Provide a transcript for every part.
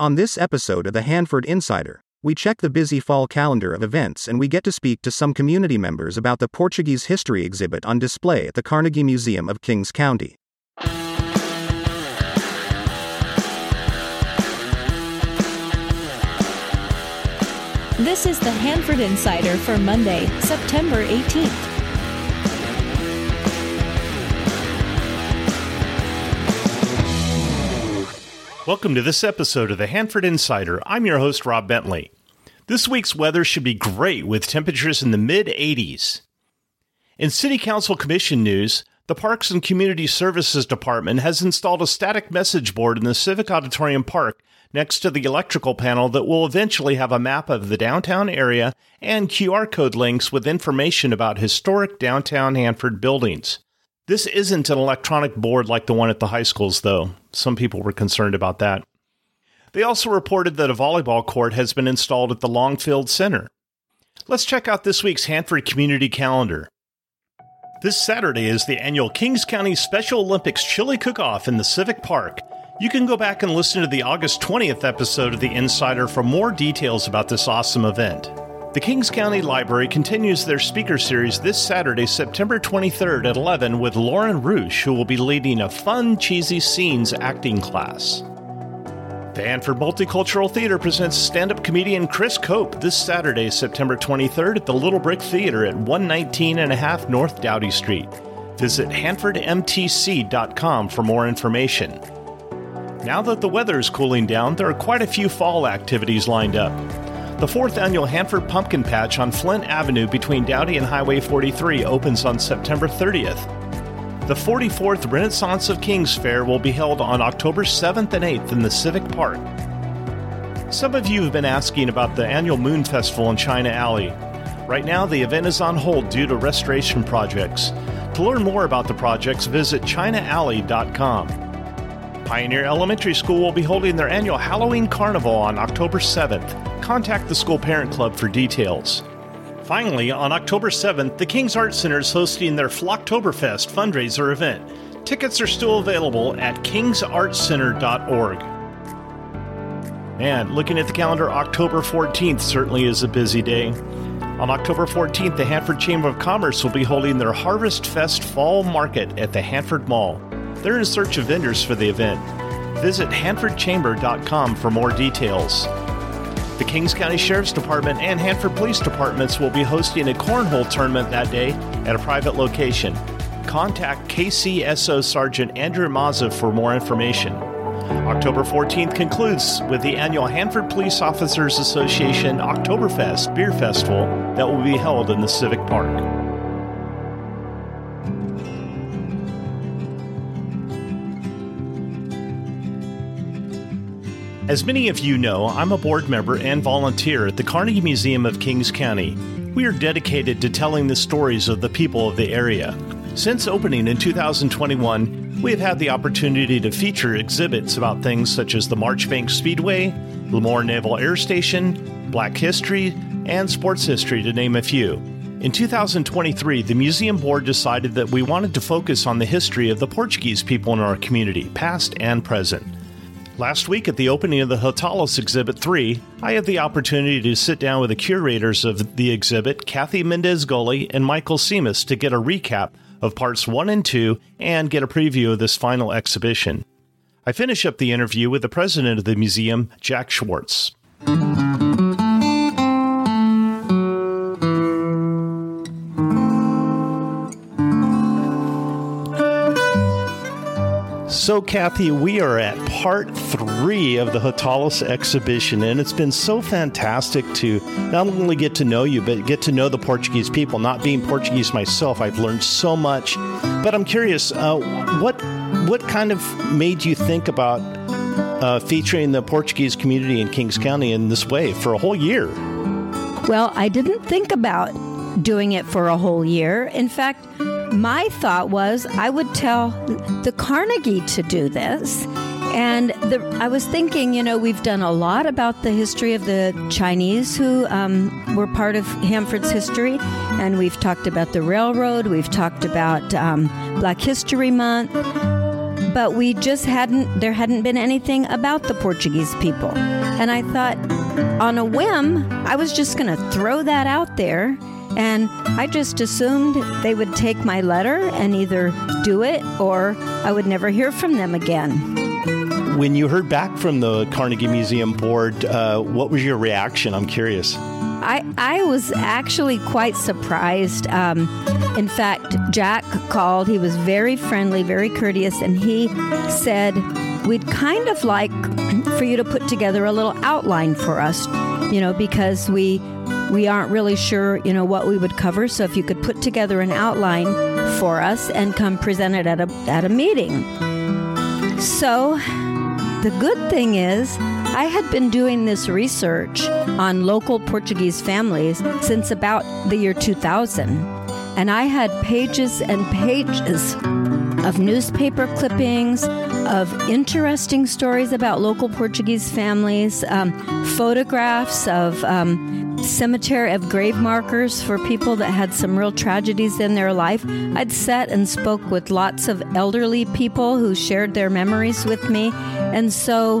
On this episode of the Hanford Insider, we check the busy fall calendar of events and we get to speak to some community members about the Portuguese history exhibit on display at the Carnegie Museum of Kings County. This is the Hanford Insider for Monday, September 18th. Welcome to this episode of the Hanford Insider. I'm your host, Rob Bentley. This week's weather should be great with temperatures in the mid 80s. In City Council Commission news, the Parks and Community Services Department has installed a static message board in the Civic Auditorium Park next to the electrical panel that will eventually have a map of the downtown area and QR code links with information about historic downtown Hanford buildings. This isn't an electronic board like the one at the high schools, though. Some people were concerned about that. They also reported that a volleyball court has been installed at the Longfield Center. Let's check out this week's Hanford Community Calendar. This Saturday is the annual Kings County Special Olympics Chili Cook Off in the Civic Park. You can go back and listen to the August 20th episode of The Insider for more details about this awesome event. The Kings County Library continues their speaker series this Saturday, September 23rd at 11 with Lauren Roosh, who will be leading a fun, cheesy scenes acting class. The Hanford Multicultural Theater presents stand up comedian Chris Cope this Saturday, September 23rd at the Little Brick Theater at 119 and a half North Douty Street. Visit hanfordmtc.com for more information. Now that the weather is cooling down, there are quite a few fall activities lined up. The fourth annual Hanford Pumpkin Patch on Flint Avenue between Douty and Highway 43 opens on September 30th. The 44th Renaissance of Kings Fair will be held on October 7th and 8th in the Civic Park. Some of you have been asking about the annual Moon Festival in China Alley. Right now, the event is on hold due to restoration projects. To learn more about the projects, visit chinaalley.com. Pioneer Elementary School will be holding their annual Halloween Carnival on October 7th. Contact the school parent club for details. Finally, on October 7th, the King's Art Center is hosting their Flocktoberfest fundraiser event. Tickets are still available at kingsartcenter.org. And looking at the calendar, October 14th certainly is a busy day. On October 14th, the Hanford Chamber of Commerce will be holding their Harvest Fest Fall Market at the Hanford Mall. They're in search of vendors for the event. Visit HanfordChamber.com for more details. The Kings County Sheriff's Department and Hanford Police Departments will be hosting a cornhole tournament that day at a private location. Contact KCSO Sergeant Andrew Mazza for more information. October 14th concludes with the annual Hanford Police Officers Association Oktoberfest Beer Festival that will be held in the Civic Park. As many of you know, I'm a board member and volunteer at the Carnegie Museum of Kings County. We are dedicated to telling the stories of the people of the area. Since opening in 2021, we have had the opportunity to feature exhibits about things such as the Marchbank Speedway, Lemoore Naval Air Station, Black History, and Sports History, to name a few. In 2023, the museum board decided that we wanted to focus on the history of the Portuguese people in our community, past and present. Last week at the opening of the Hotalos Exhibit 3, I had the opportunity to sit down with the curators of the exhibit, Kathi Mendes Gulley and Michael Semas, to get a recap of parts 1 and 2 and get a preview of this final exhibition. I finish up the interview with the president of the museum, Jack Schwartz. So, Kathi, we are at part three of the Hotalos exhibition, and it's been so fantastic to not only get to know you, but get to know the Portuguese people. Not being Portuguese myself, I've learned so much. But I'm curious, uh, what what kind of made you think about uh, featuring the Portuguese community in Kings County in this way for a whole year? Well, I didn't think about doing it for a whole year. In fact, my thought was I would tell the Carnegie to do this. And the, I was thinking, you know, we've done a lot about the history of the Chinese who um, were part of Hanford's history. And we've talked about the railroad, we've talked about um, Black History Month. but we just hadn't, there hadn't been anything about the Portuguese people. And I thought, on a whim, I was just going to throw that out there. And I just assumed they would take my letter and either do it or I would never hear from them again. When you heard back from the Carnegie Museum board, uh, what was your reaction? I'm curious. I, I was actually quite surprised. Um, in fact, Jack called. He was very friendly, very courteous, and he said, We'd kind of like for you to put together a little outline for us, you know, because we we aren't really sure, you know, what we would cover. So if you could put together an outline for us and come present it at a at a meeting. So the good thing is I had been doing this research on local Portuguese families since about the year 2000. And I had pages and pages of newspaper clippings, of interesting stories about local Portuguese families, um, photographs of um, cemetery of grave markers for people that had some real tragedies in their life. I'd sat and spoke with lots of elderly people who shared their memories with me. And so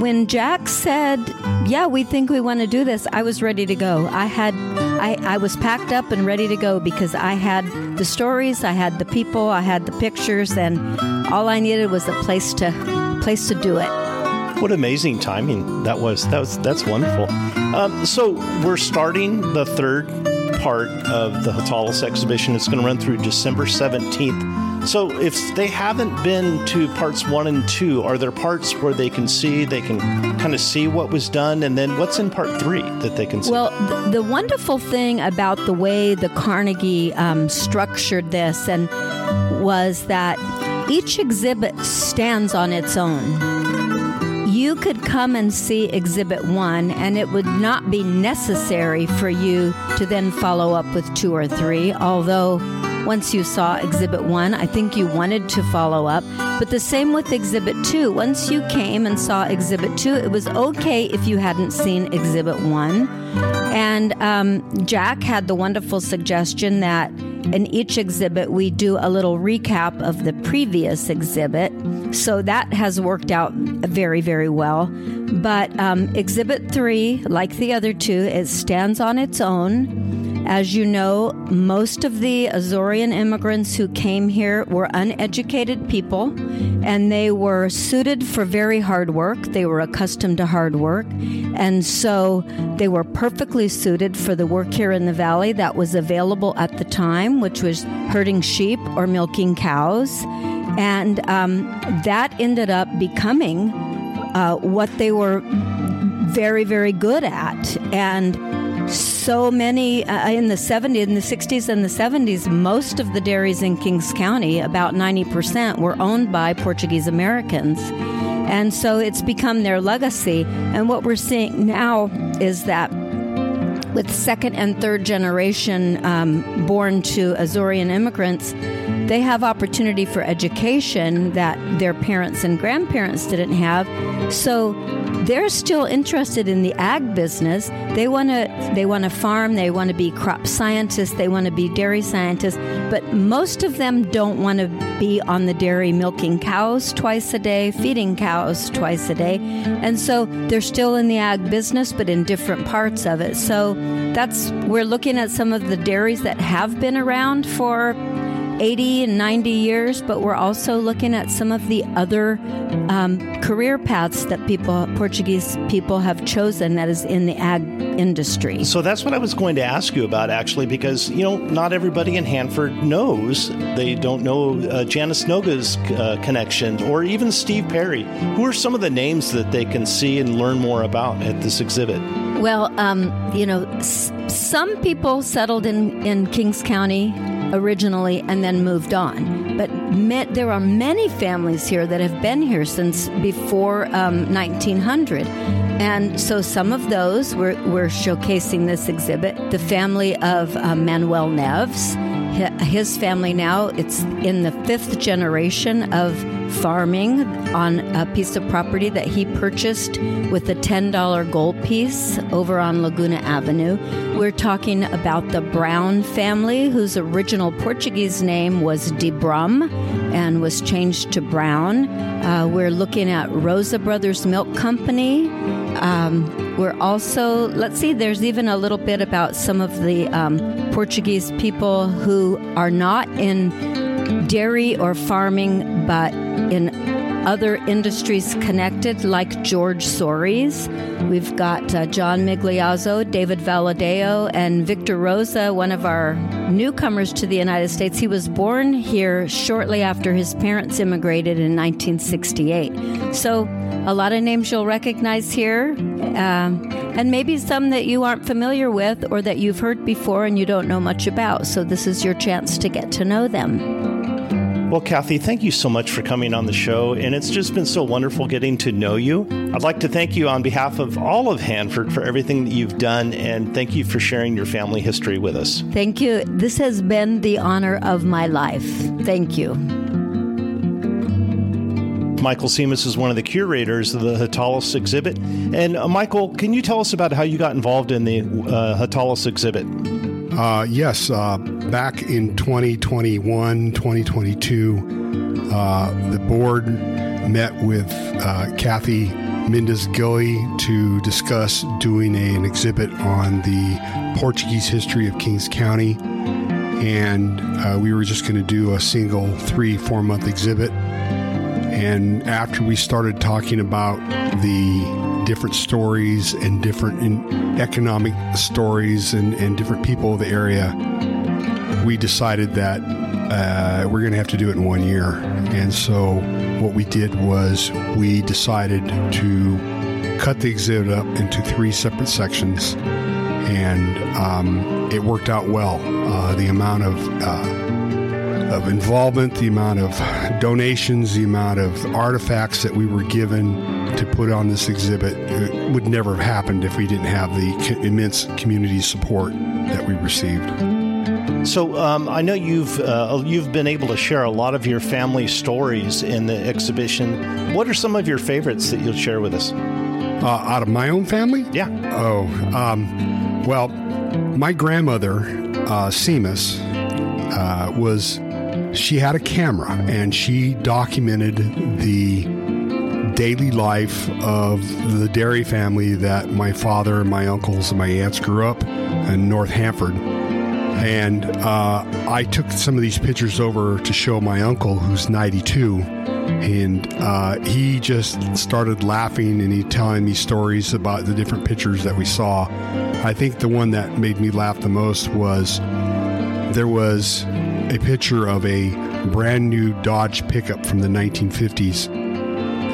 when Jack said, "Yeah, we think we want to do this," I was ready to go. I had I, I was packed up and ready to go because I had the stories, I had the people, I had the pictures, and all I needed was a place to place to do it. What amazing timing that was! That was that's wonderful. Um, so we're starting the third part of the Hatalis exhibition. It's going to run through December seventeenth. So, if they haven't been to parts one and two, are there parts where they can see, they can kind of see what was done? And then what's in part three that they can see? Well, the, the wonderful thing about the way the Carnegie um, structured this and was that each exhibit stands on its own. You could come and see exhibit one, and it would not be necessary for you to then follow up with two or three, although once you saw Exhibit 1. I think you wanted to follow up. But the same with Exhibit 2. Once you came and saw Exhibit 2, it was okay if you hadn't seen Exhibit 1. And um, Jack had the wonderful suggestion that in each exhibit we do a little recap of the previous exhibit. So that has worked out very, very well. But um, Exhibit 3, like the other two, it stands on its own. As you know, most of the Azorean immigrants who came here were uneducated people and they were suited for very hard work. They were accustomed to hard work. And so they were perfectly suited for the work here in the valley that was available at the time, which was herding sheep or milking cows. And um, that ended up becoming uh, what they were very, very good at. And so many uh, in the 70s, in the 60s and the 70s, most of the dairies in Kings County, about 90%, were owned by Portuguese Americans. And so it's become their legacy. And what we're seeing now is that with second and third generation um, born to Azorean immigrants, they have opportunity for education that their parents and grandparents didn't have. So they're still interested in the ag business. They want to they want to farm, they want to be crop scientists, they want to be dairy scientists, but most of them don't want to be on the dairy milking cows twice a day, feeding cows twice a day. And so they're still in the ag business but in different parts of it. So that's we're looking at some of the dairies that have been around for 80 and 90 years, but we're also looking at some of the other um, career paths that people, Portuguese people, have chosen that is in the ag industry. So that's what I was going to ask you about, actually, because, you know, not everybody in Hanford knows. They don't know uh, Janice Noga's uh, connections or even Steve Perry. Who are some of the names that they can see and learn more about at this exhibit? Well, um, you know, s- some people settled in, in Kings County originally and then moved on. But there are many families here that have been here since before um, 1900. And so some of those we're, we're showcasing this exhibit. The family of uh, Manuel Neves, his family now, it's in the fifth generation of farming on a piece of property that he purchased with a $10 gold piece over on Laguna Avenue. We're talking about the Brown family, whose original Portuguese name was de Brum and was changed to Brown. Uh, we're looking at Rosa Brothers Milk Company. Um, we're also, let's see, there's even a little bit about some of the um, Portuguese people who are not in dairy or farming, but in other industries connected, like George Soares. We've got uh, John Migliazzo, David Valadao, and Victor Rosa, one of our newcomers to the United States. He was born here shortly after his parents immigrated in 1968. So, a lot of names you'll recognize here, um, and maybe some that you aren't familiar with or that you've heard before and you don't know much about. So, this is your chance to get to know them. Well, Kathi, thank you so much for coming on the show, and it's just been so wonderful getting to know you. I'd like to thank you on behalf of all of Hanford for everything that you've done, and thank you for sharing your family history with us. Thank you. This has been the honor of my life. Thank you. Michael Semas is one of the curators of the Hatalis exhibit. And uh, Michael, can you tell us about how you got involved in the uh, Hatalis exhibit? Uh, yes, uh, back in 2021, 2022, uh, the board met with uh, Kathi Mendes Gulley to discuss doing a, an exhibit on the Portuguese history of Kings County. And uh, we were just going to do a single three, four month exhibit. And after we started talking about the different stories and different economic stories and, and different people of the area, we decided that uh, we're going to have to do it in one year. And so what we did was we decided to cut the exhibit up into three separate sections, and um, it worked out well. Uh, the amount of uh, of involvement, the amount of donations, the amount of artifacts that we were given to put on this exhibit would never have happened if we didn't have the immense community support that we received. So um, I know you've uh, you've been able to share a lot of your family stories in the exhibition. What are some of your favorites that you'll share with us? Uh, out of my own family? Yeah. Oh, um, well, my grandmother, uh, Semas, uh, was she had a camera and she documented the daily life of the dairy family that my father and my uncles and my aunts grew up in North Hanford. And uh, I took some of these pictures over to show my uncle, who's 92. And uh, he just started laughing and he telling me stories about the different pictures that we saw. I think the one that made me laugh the most was there was a picture of a brand new Dodge pickup from the 1950s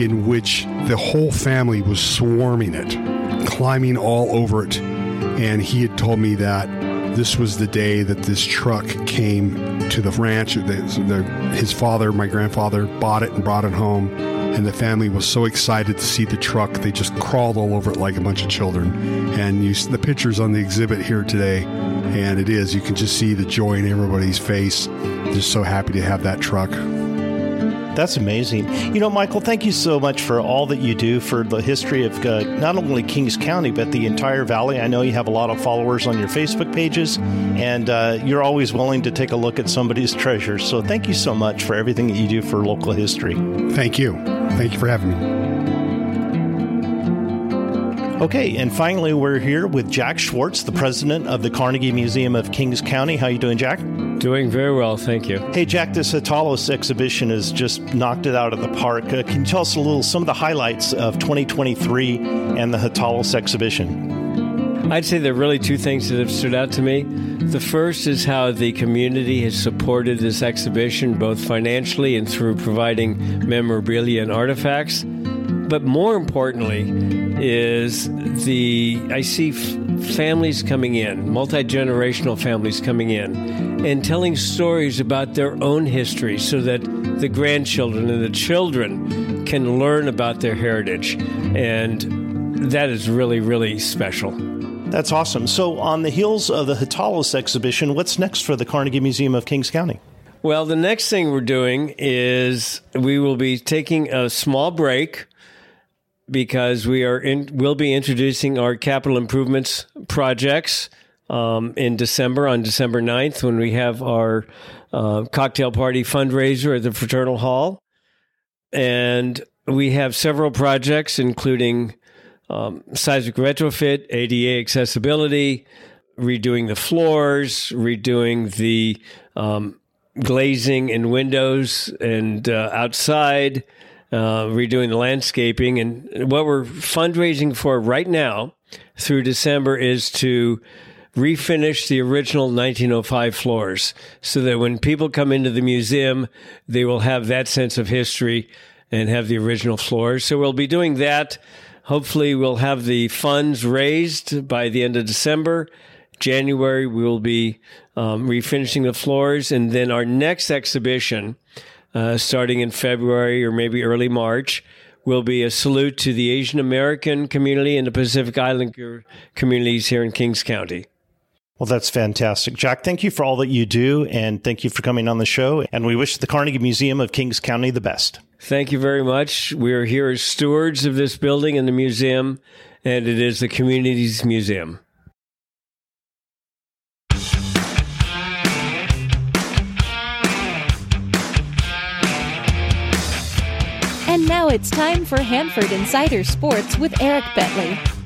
in which the whole family was swarming it, climbing all over it. And he had told me that this was the day that this truck came to the ranch. The, the, his father, my grandfather, bought it and brought it home. And the family was so excited to see the truck, they just crawled all over it like a bunch of children. And you, the pictures on the exhibit here today, and it is, you can just see the joy in everybody's face. Just so happy to have that truck. That's amazing. You know, Michael, thank you so much for all that you do for the history of uh, not only Kings County, but the entire valley. I know you have a lot of followers on your Facebook pages, and uh, you're always willing to take a look at somebody's treasure. So thank you so much for everything that you do for local history. Thank you. Thank you for having me. Okay, and finally, we're here with Jack Schwartz, the president of the Carnegie Museum of Kings County. How you doing, Jack? Doing very well, thank you. Hey, Jack, this Hatalis exhibition has just knocked it out of the park. Uh, can you tell us a little some of the highlights of 2023 and the Hatalis exhibition? I'd say there are really two things that have stood out to me. The first is how the community has supported this exhibition, both financially and through providing memorabilia and artifacts. But more importantly, is the I see f- families coming in, multi generational families coming in, and telling stories about their own history, so that the grandchildren and the children can learn about their heritage, and that is really really special. That's awesome. So, on the heels of the Hatalis exhibition, what's next for the Carnegie Museum of Kings County? Well, the next thing we're doing is we will be taking a small break because we are in, we'll be introducing our capital improvements projects um, in December on December 9th when we have our uh, cocktail party fundraiser at the Fraternal Hall. And we have several projects, including um, seismic retrofit, ADA accessibility, redoing the floors, redoing the um, glazing and windows and uh, outside, uh, redoing the landscaping. And what we're fundraising for right now through December is to refinish the original 1905 floors so that when people come into the museum, they will have that sense of history and have the original floors. So we'll be doing that. Hopefully, we'll have the funds raised by the end of December. January, we will be um, refinishing the floors. And then our next exhibition, uh, starting in February or maybe early March, will be a salute to the Asian American community and the Pacific Island communities here in Kings County. Well, that's fantastic. Jack, thank you for all that you do, and thank you for coming on the show. And we wish the Carnegie Museum of Kings County the best. Thank you very much. We are here as stewards of this building and the museum, and it is the community's museum. And now it's time for Hanford Insider Sports with Eric Bentley.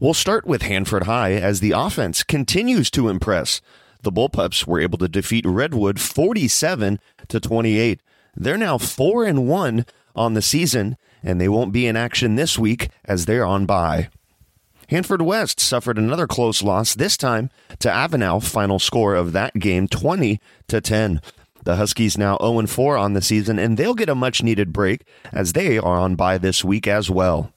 We'll start with Hanford High as the offense continues to impress. The Bullpups were able to defeat Redwood 47 to 28. They're now 4 and 1 on the season and they won't be in action this week as they're on bye. Hanford West suffered another close loss this time to Avenal, final score of that game 20 to 10. The Huskies now 0 4 on the season, and they'll get a much needed break as they are on bye this week as well.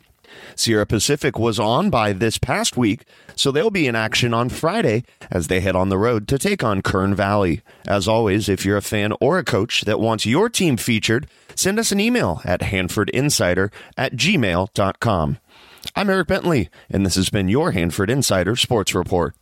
Sierra Pacific was on bye this past week, so they'll be in action on Friday as they head on the road to take on Kern Valley. As always, if you're a fan or a coach that wants your team featured, send us an email at hanfordinsider at gmail.com. I'm Eric Bentley, and this has been your Hanford Insider Sports Report.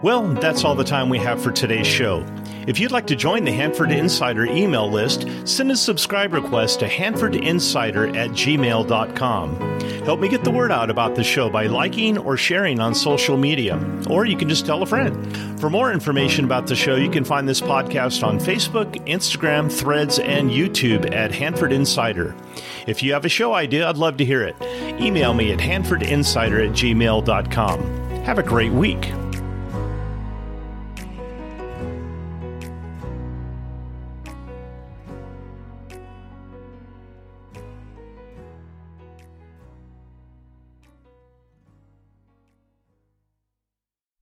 Well, that's all the time we have for today's show. If you'd like to join the Hanford Insider email list, send a subscribe request to hanfordinsider at gmail.com. Help me get the word out about the show by liking or sharing on social media, or you can just tell a friend. For more information about the show, you can find this podcast on Facebook, Instagram, Threads, and YouTube at Hanford Insider. If you have a show idea, I'd love to hear it. Email me at hanfordinsider at gmail.com. Have a great week.